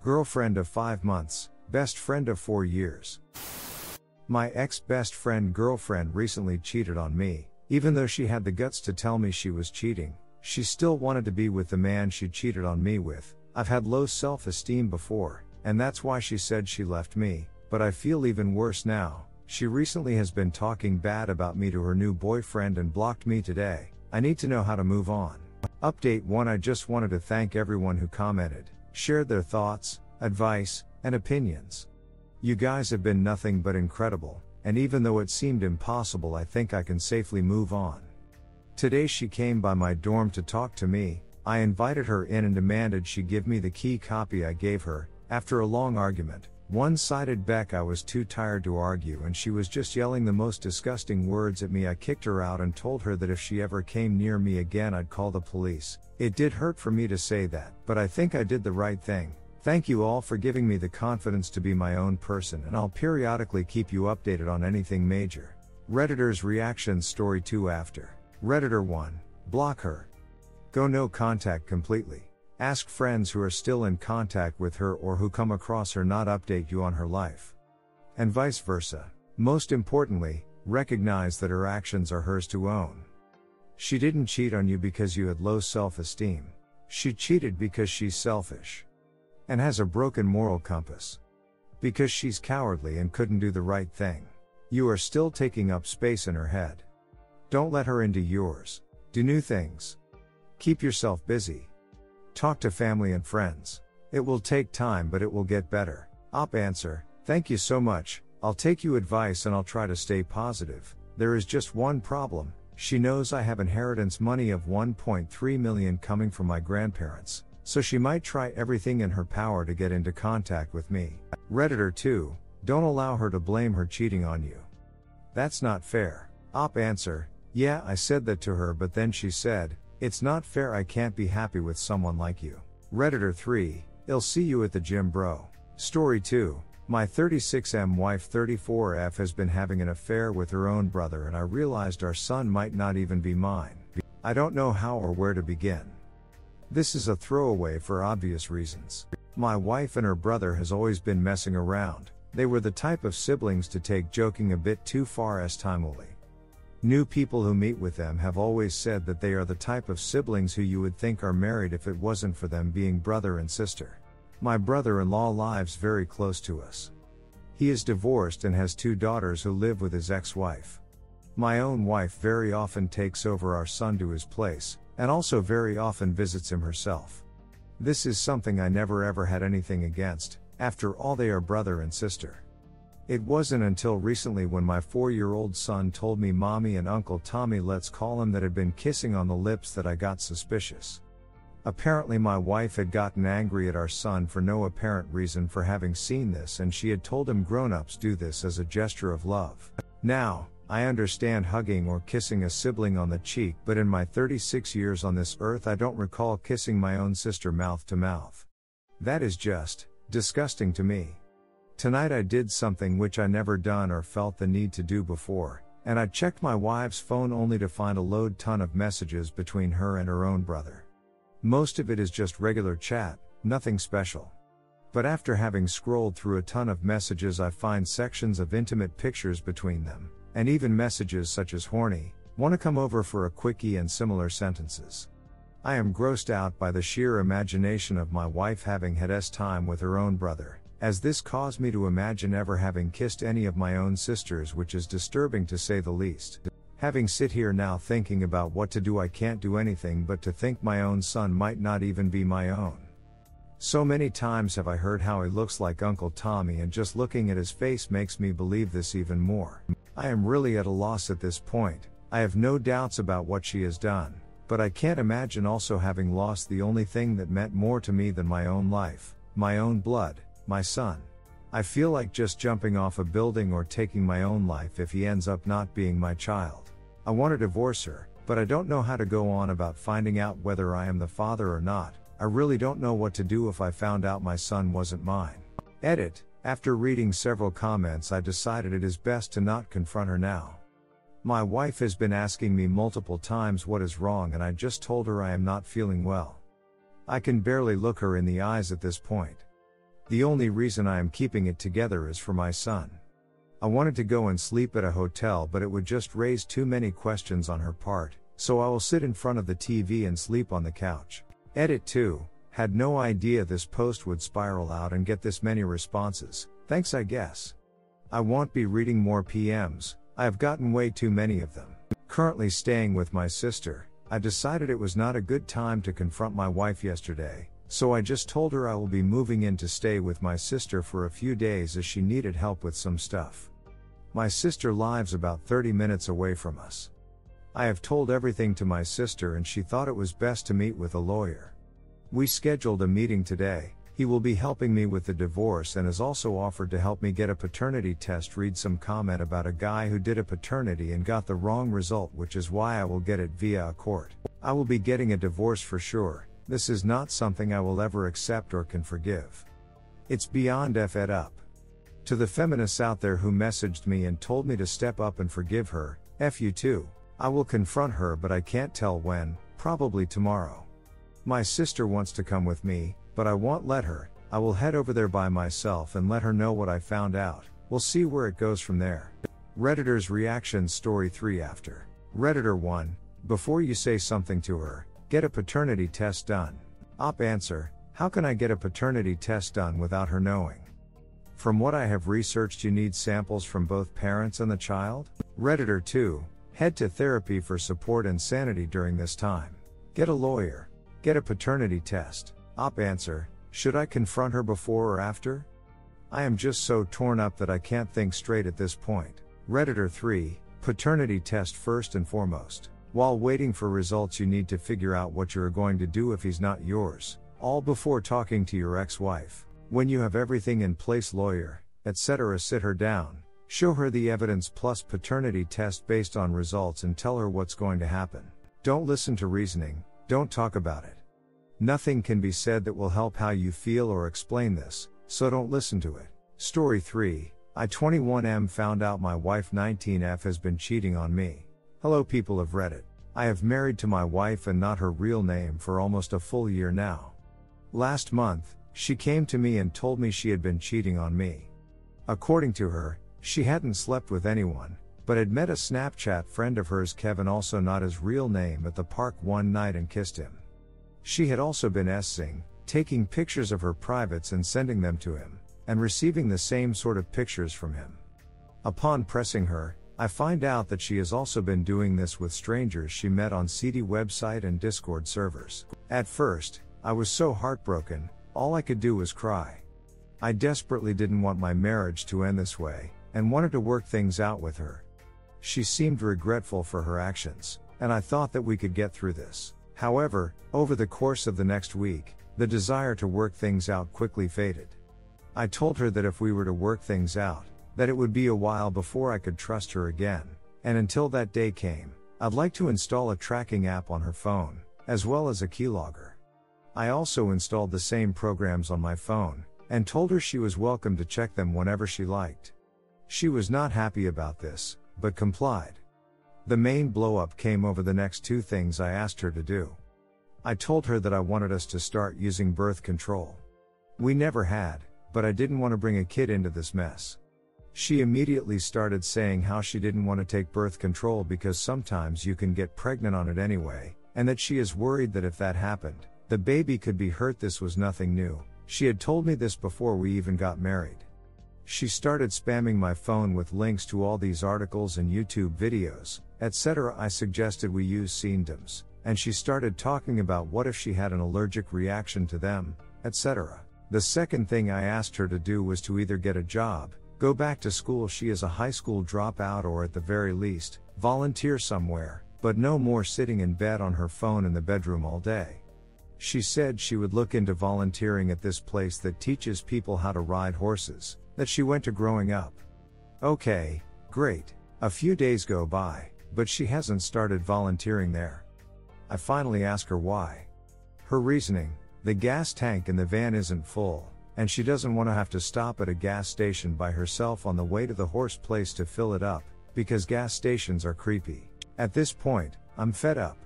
Girlfriend of 5 months, best friend of 4 years. My ex best friend girlfriend recently cheated on me. Even though she had the guts to tell me she was cheating, she still wanted to be with the man she cheated on me with. I've had low self esteem before, and that's why she said she left me, but I feel even worse now. She recently has been talking bad about me to her new boyfriend and blocked me today. I need to know how to move on. Update 1 I just wanted to thank everyone who commented shared their thoughts, advice, and opinions. You guys have been nothing but incredible, and even though it seemed impossible, I think I can safely move on. Today she came by my dorm to talk to me. I invited her in and demanded she give me the key copy I gave her. After a long argument, one sided Beck, I was too tired to argue and she was just yelling the most disgusting words at me. I kicked her out and told her that if she ever came near me again, I'd call the police. It did hurt for me to say that, but I think I did the right thing. Thank you all for giving me the confidence to be my own person, and I'll periodically keep you updated on anything major. Redditor's reaction story 2 after. Redditor 1. Block her. Go no contact completely. Ask friends who are still in contact with her or who come across her not update you on her life. And vice versa. Most importantly, recognize that her actions are hers to own. She didn't cheat on you because you had low self esteem. She cheated because she's selfish. And has a broken moral compass. Because she's cowardly and couldn't do the right thing. You are still taking up space in her head. Don't let her into yours. Do new things. Keep yourself busy. Talk to family and friends. It will take time, but it will get better. Op answer, thank you so much. I'll take you advice and I'll try to stay positive. There is just one problem. She knows I have inheritance money of 1.3 million coming from my grandparents, so she might try everything in her power to get into contact with me. Redditor 2, don't allow her to blame her cheating on you. That's not fair. Op answer, yeah, I said that to her, but then she said, it's not fair I can't be happy with someone like you. Redditor 3, I'll see you at the gym bro. Story 2, my 36M wife 34F has been having an affair with her own brother and I realized our son might not even be mine. I don't know how or where to begin. This is a throwaway for obvious reasons. My wife and her brother has always been messing around. They were the type of siblings to take joking a bit too far as timely. New people who meet with them have always said that they are the type of siblings who you would think are married if it wasn't for them being brother and sister. My brother in law lives very close to us. He is divorced and has two daughters who live with his ex wife. My own wife very often takes over our son to his place, and also very often visits him herself. This is something I never ever had anything against, after all, they are brother and sister. It wasn't until recently when my four year old son told me mommy and uncle Tommy, let's call him, that had been kissing on the lips that I got suspicious. Apparently, my wife had gotten angry at our son for no apparent reason for having seen this, and she had told him grown ups do this as a gesture of love. Now, I understand hugging or kissing a sibling on the cheek, but in my 36 years on this earth, I don't recall kissing my own sister mouth to mouth. That is just disgusting to me. Tonight I did something which I never done or felt the need to do before, and I checked my wife's phone only to find a load ton of messages between her and her own brother. Most of it is just regular chat, nothing special. But after having scrolled through a ton of messages, I find sections of intimate pictures between them, and even messages such as horny, wanna come over for a quickie and similar sentences. I am grossed out by the sheer imagination of my wife having had S time with her own brother, as this caused me to imagine ever having kissed any of my own sisters, which is disturbing to say the least. Having sit here now thinking about what to do, I can't do anything but to think my own son might not even be my own. So many times have I heard how he looks like Uncle Tommy, and just looking at his face makes me believe this even more. I am really at a loss at this point. I have no doubts about what she has done. but I can't imagine also having lost the only thing that meant more to me than my own life, my own blood, my son. I feel like just jumping off a building or taking my own life if he ends up not being my child. I want to divorce her, but I don't know how to go on about finding out whether I am the father or not. I really don't know what to do if I found out my son wasn't mine. Edit. After reading several comments, I decided it is best to not confront her now. My wife has been asking me multiple times what is wrong, and I just told her I am not feeling well. I can barely look her in the eyes at this point. The only reason I am keeping it together is for my son. I wanted to go and sleep at a hotel, but it would just raise too many questions on her part, so I will sit in front of the TV and sleep on the couch. Edit 2 Had no idea this post would spiral out and get this many responses. Thanks, I guess. I won't be reading more PMs, I have gotten way too many of them. Currently staying with my sister, I decided it was not a good time to confront my wife yesterday, so I just told her I will be moving in to stay with my sister for a few days as she needed help with some stuff. My sister lives about 30 minutes away from us. I have told everything to my sister and she thought it was best to meet with a lawyer. We scheduled a meeting today. He will be helping me with the divorce and has also offered to help me get a paternity test. Read some comment about a guy who did a paternity and got the wrong result, which is why I will get it via a court. I will be getting a divorce for sure, this is not something I will ever accept or can forgive. It's beyond F ed up. To the feminists out there who messaged me and told me to step up and forgive her, F you too. I will confront her, but I can't tell when, probably tomorrow. My sister wants to come with me, but I won't let her. I will head over there by myself and let her know what I found out. We'll see where it goes from there. Redditor's reaction story 3 after. Redditor 1 Before you say something to her, Get a paternity test done. Op answer How can I get a paternity test done without her knowing? From what I have researched, you need samples from both parents and the child. Redditor 2 Head to therapy for support and sanity during this time. Get a lawyer. Get a paternity test. Op answer Should I confront her before or after? I am just so torn up that I can't think straight at this point. Redditor 3 Paternity test first and foremost. While waiting for results, you need to figure out what you're going to do if he's not yours, all before talking to your ex wife. When you have everything in place, lawyer, etc., sit her down, show her the evidence plus paternity test based on results, and tell her what's going to happen. Don't listen to reasoning, don't talk about it. Nothing can be said that will help how you feel or explain this, so don't listen to it. Story 3 I 21M found out my wife 19F has been cheating on me. Hello, people of Reddit. I have married to my wife and not her real name for almost a full year now. Last month, she came to me and told me she had been cheating on me. According to her, she hadn't slept with anyone, but had met a Snapchat friend of hers, Kevin, also not his real name, at the park one night and kissed him. She had also been essing, taking pictures of her privates and sending them to him, and receiving the same sort of pictures from him. Upon pressing her, I find out that she has also been doing this with strangers she met on CD website and Discord servers. At first, I was so heartbroken, all I could do was cry. I desperately didn't want my marriage to end this way, and wanted to work things out with her. She seemed regretful for her actions, and I thought that we could get through this. However, over the course of the next week, the desire to work things out quickly faded. I told her that if we were to work things out, that it would be a while before I could trust her again, and until that day came, I'd like to install a tracking app on her phone, as well as a keylogger. I also installed the same programs on my phone, and told her she was welcome to check them whenever she liked. She was not happy about this, but complied. The main blowup came over the next two things I asked her to do. I told her that I wanted us to start using birth control. We never had, but I didn't want to bring a kid into this mess. She immediately started saying how she didn't want to take birth control because sometimes you can get pregnant on it anyway, and that she is worried that if that happened, the baby could be hurt. This was nothing new. She had told me this before we even got married. She started spamming my phone with links to all these articles and YouTube videos, etc. I suggested we use Seendoms, and she started talking about what if she had an allergic reaction to them, etc. The second thing I asked her to do was to either get a job, Go back to school. She is a high school dropout, or at the very least, volunteer somewhere, but no more sitting in bed on her phone in the bedroom all day. She said she would look into volunteering at this place that teaches people how to ride horses, that she went to growing up. Okay, great. A few days go by, but she hasn't started volunteering there. I finally ask her why. Her reasoning the gas tank in the van isn't full, and she doesn't want to have to stop at a gas station by herself on the way to the horse place to fill it up, because gas stations are creepy. At this point, I'm fed up.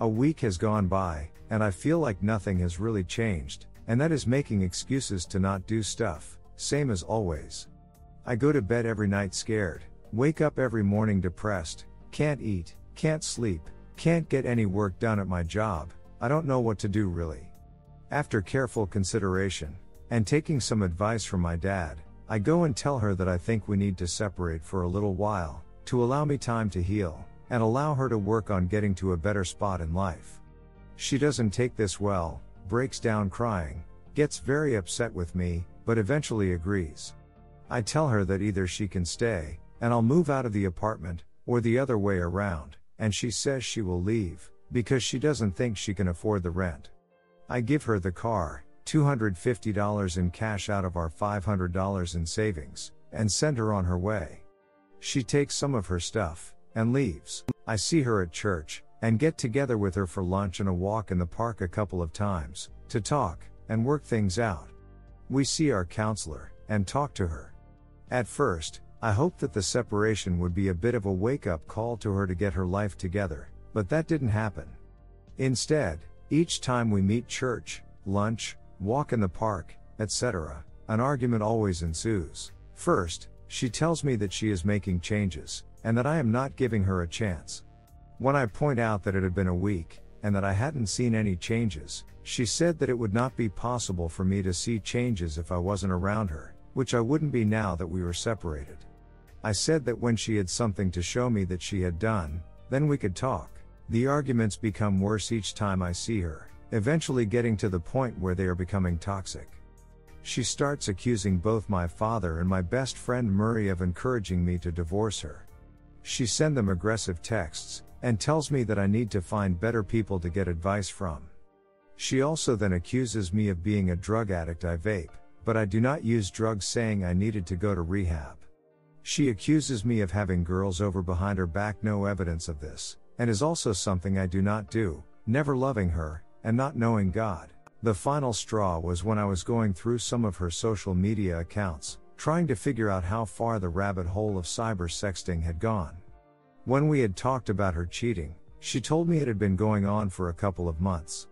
A week has gone by, and I feel like nothing has really changed, and that is making excuses to not do stuff, same as always. I go to bed every night scared, wake up every morning depressed, can't eat, can't sleep, can't get any work done at my job, I don't know what to do really. After careful consideration, and taking some advice from my dad, I go and tell her that I think we need to separate for a little while, to allow me time to heal, and allow her to work on getting to a better spot in life. She doesn't take this well, breaks down crying, gets very upset with me, but eventually agrees. I tell her that either she can stay, and I'll move out of the apartment, or the other way around, and she says she will leave, because she doesn't think she can afford the rent. I give her the car, $250 in cash out of our $500 in savings, and send her on her way. She takes some of her stuff, and leaves. I see her at church, and get together with her for lunch and a walk in the park a couple of times, to talk, and work things out. We see our counselor, and talk to her. At first, I hoped that the separation would be a bit of a wake up call to her to get her life together, but that didn't happen. Instead, each time we meet church, lunch, walk in the park, etc., an argument always ensues. First, she tells me that she is making changes, and that I am not giving her a chance. When I point out that it had been a week, and that I hadn't seen any changes, she said that it would not be possible for me to see changes if I wasn't around her, which I wouldn't be now that we were separated. I said that when she had something to show me that she had done, then we could talk. The arguments become worse each time I see her, eventually getting to the point where they are becoming toxic. She starts accusing both my father and my best friend Murray of encouraging me to divorce her. She send them aggressive texts, and tells me that I need to find better people to get advice from. She also then accuses me of being a drug addict I vape, but I do not use drugs saying I needed to go to rehab. She accuses me of having girls over behind her back no evidence of this, and is also something I do not do, never loving her, and not knowing God. The final straw was when I was going through some of her social media accounts, trying to figure out how far the rabbit hole of cyber sexting had gone. When we had talked about her cheating, she told me it had been going on for a couple of months.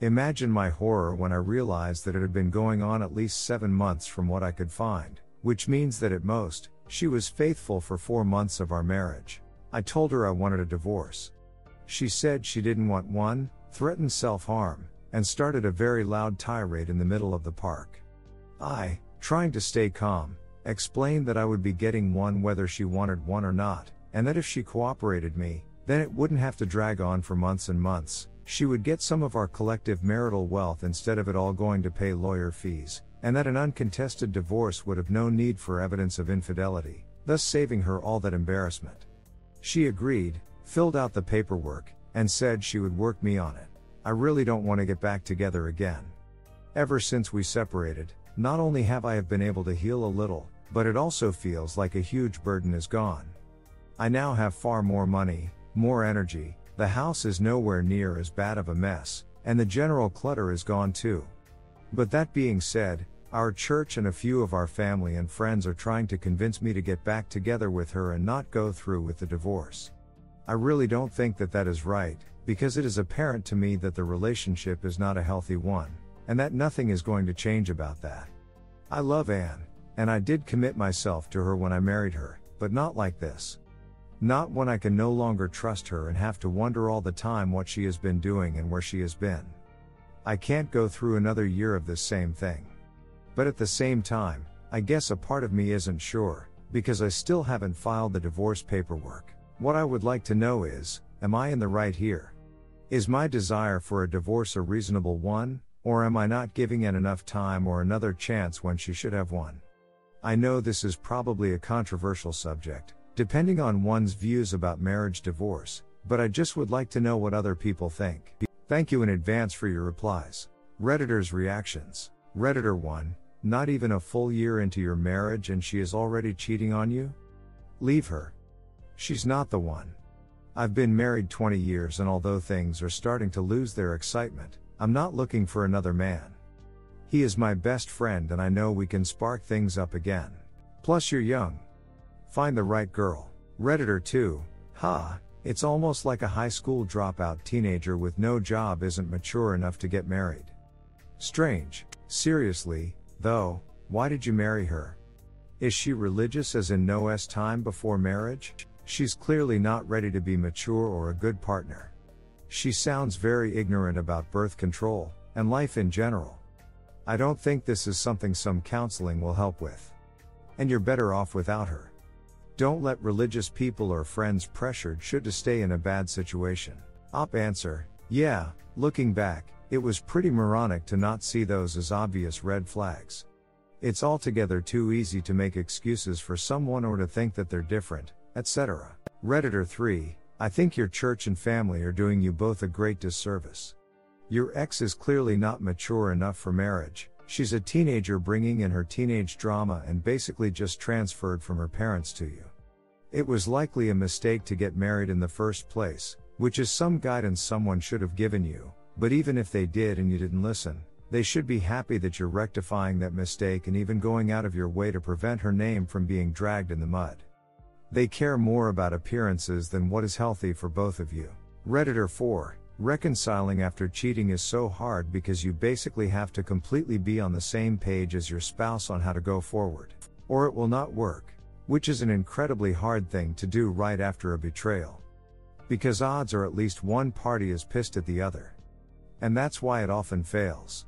Imagine my horror when I realized that it had been going on at least seven months from what I could find, which means that at most, she was faithful for four months of our marriage. I told her I wanted a divorce. She said she didn't want one, threatened self harm, and started a very loud tirade in the middle of the park. I, trying to stay calm, explained that I would be getting one whether she wanted one or not, and that if she cooperated me, then it wouldn't have to drag on for months and months. She would get some of our collective marital wealth instead of it all going to pay lawyer fees, and that an uncontested divorce would have no need for evidence of infidelity, thus saving her all that embarrassment. She agreed, filled out the paperwork, and said she would work me on it. I really don't want to get back together again. Ever since we separated, not only have I have been able to heal a little, but it also feels like a huge burden is gone. I now have far more money, more energy, the house is nowhere near as bad of a mess, and the general clutter is gone too. But that being said, our church and a few of our family and friends are trying to convince me to get back together with her and not go through with the divorce. I really don't think that that is right, because it is apparent to me that the relationship is not a healthy one, and that nothing is going to change about that. I love Anne, and I did commit myself to her when I married her, but not like this. Not when I can no longer trust her and have to wonder all the time what she has been doing and where she has been. I can't go through another year of this same thing. But at the same time, I guess a part of me isn't sure, because I still haven't filed the divorce paperwork. What I would like to know is, am I in the right here? Is my desire for a divorce a reasonable one, or am I not giving it enough time or another chance when she should have one? I know this is probably a controversial subject, depending on one's views about marriage divorce, but I just would like to know what other people think. Thank you in advance for your replies. Redditor's reactions. Redditor 1 Not even a full year into your marriage and she is already cheating on you? Leave her. She's not the one. I've been married 20 years and although things are starting to lose their excitement, I'm not looking for another man. He is my best friend and I know we can spark things up again. Plus, you're young. Find the right girl. Redditor 2. Ha, it's almost like a high school dropout teenager with no job isn't mature enough to get married. Strange. Seriously, though, why did you marry her? Is she religious as in no S time before marriage? She's clearly not ready to be mature or a good partner. She sounds very ignorant about birth control and life in general. I don't think this is something some counseling will help with. And you're better off without her. Don't let religious people or friends pressured should to stay in a bad situation. Op answer, yeah, looking back, it was pretty moronic to not see those as obvious red flags. It's altogether too easy to make excuses for someone or to think that they're different, etc. Redditor 3, I think your church and family are doing you both a great disservice. Your ex is clearly not mature enough for marriage. She's a teenager bringing in her teenage drama and basically just transferred from her parents to you. It was likely a mistake to get married in the first place, which is some guidance someone should have given you, but even if they did and you didn't listen, they should be happy that you're rectifying that mistake and even going out of your way to prevent her name from being dragged in the mud. They care more about appearances than what is healthy for both of you. Redditor 4 Reconciling after cheating is so hard because you basically have to completely be on the same page as your spouse on how to go forward. Or it will not work. Which is an incredibly hard thing to do right after a betrayal. Because odds are at least one party is pissed at the other. And that's why it often fails.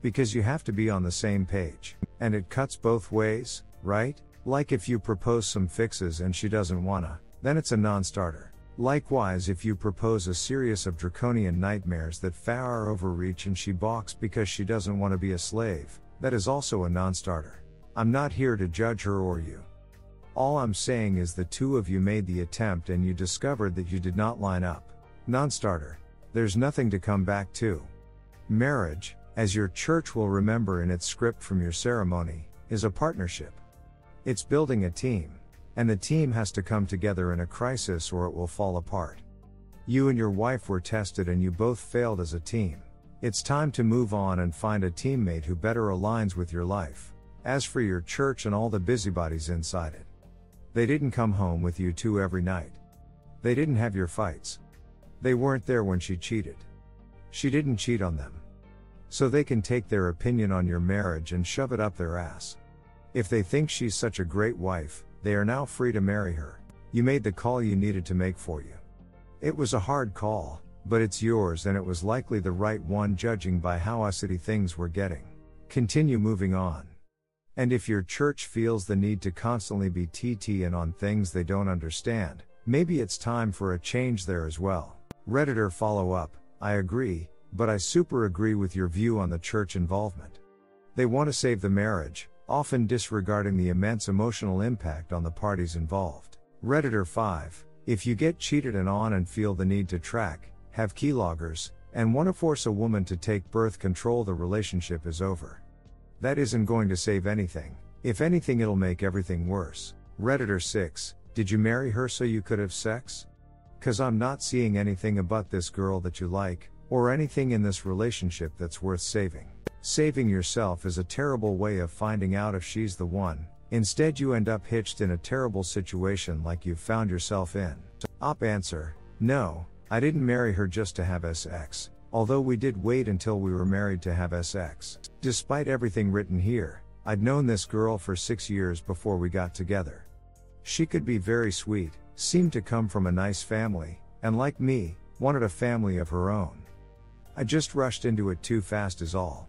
Because you have to be on the same page. And it cuts both ways, right? Like if you propose some fixes and she doesn't wanna, then it's a non starter. Likewise, if you propose a series of draconian nightmares that far overreach and she balks because she doesn't want to be a slave, that is also a non starter. I'm not here to judge her or you. All I'm saying is the two of you made the attempt and you discovered that you did not line up. Non starter. There's nothing to come back to. Marriage, as your church will remember in its script from your ceremony, is a partnership. It's building a team. And the team has to come together in a crisis or it will fall apart. You and your wife were tested and you both failed as a team. It's time to move on and find a teammate who better aligns with your life. As for your church and all the busybodies inside it, they didn't come home with you two every night. They didn't have your fights. They weren't there when she cheated. She didn't cheat on them. So they can take their opinion on your marriage and shove it up their ass. If they think she's such a great wife, they are now free to marry her. You made the call you needed to make for you. It was a hard call, but it's yours and it was likely the right one judging by how ussity things were getting. Continue moving on. And if your church feels the need to constantly be TT and on things they don't understand, maybe it's time for a change there as well. Redditor follow up, I agree, but I super agree with your view on the church involvement. They want to save the marriage, often disregarding the immense emotional impact on the parties involved. Redditor 5 If you get cheated and on and feel the need to track, have keyloggers, and want to force a woman to take birth control, the relationship is over. That isn't going to save anything. If anything, it'll make everything worse. Redditor 6 Did you marry her so you could have sex? Cause I'm not seeing anything about this girl that you like, or anything in this relationship that's worth saving. Saving yourself is a terrible way of finding out if she's the one. Instead, you end up hitched in a terrible situation like you've found yourself in. Op answer No, I didn't marry her just to have sex, although we did wait until we were married to have sex. Despite everything written here, I'd known this girl for six years before we got together. She could be very sweet, seemed to come from a nice family, and like me, wanted a family of her own. I just rushed into it too fast, is all.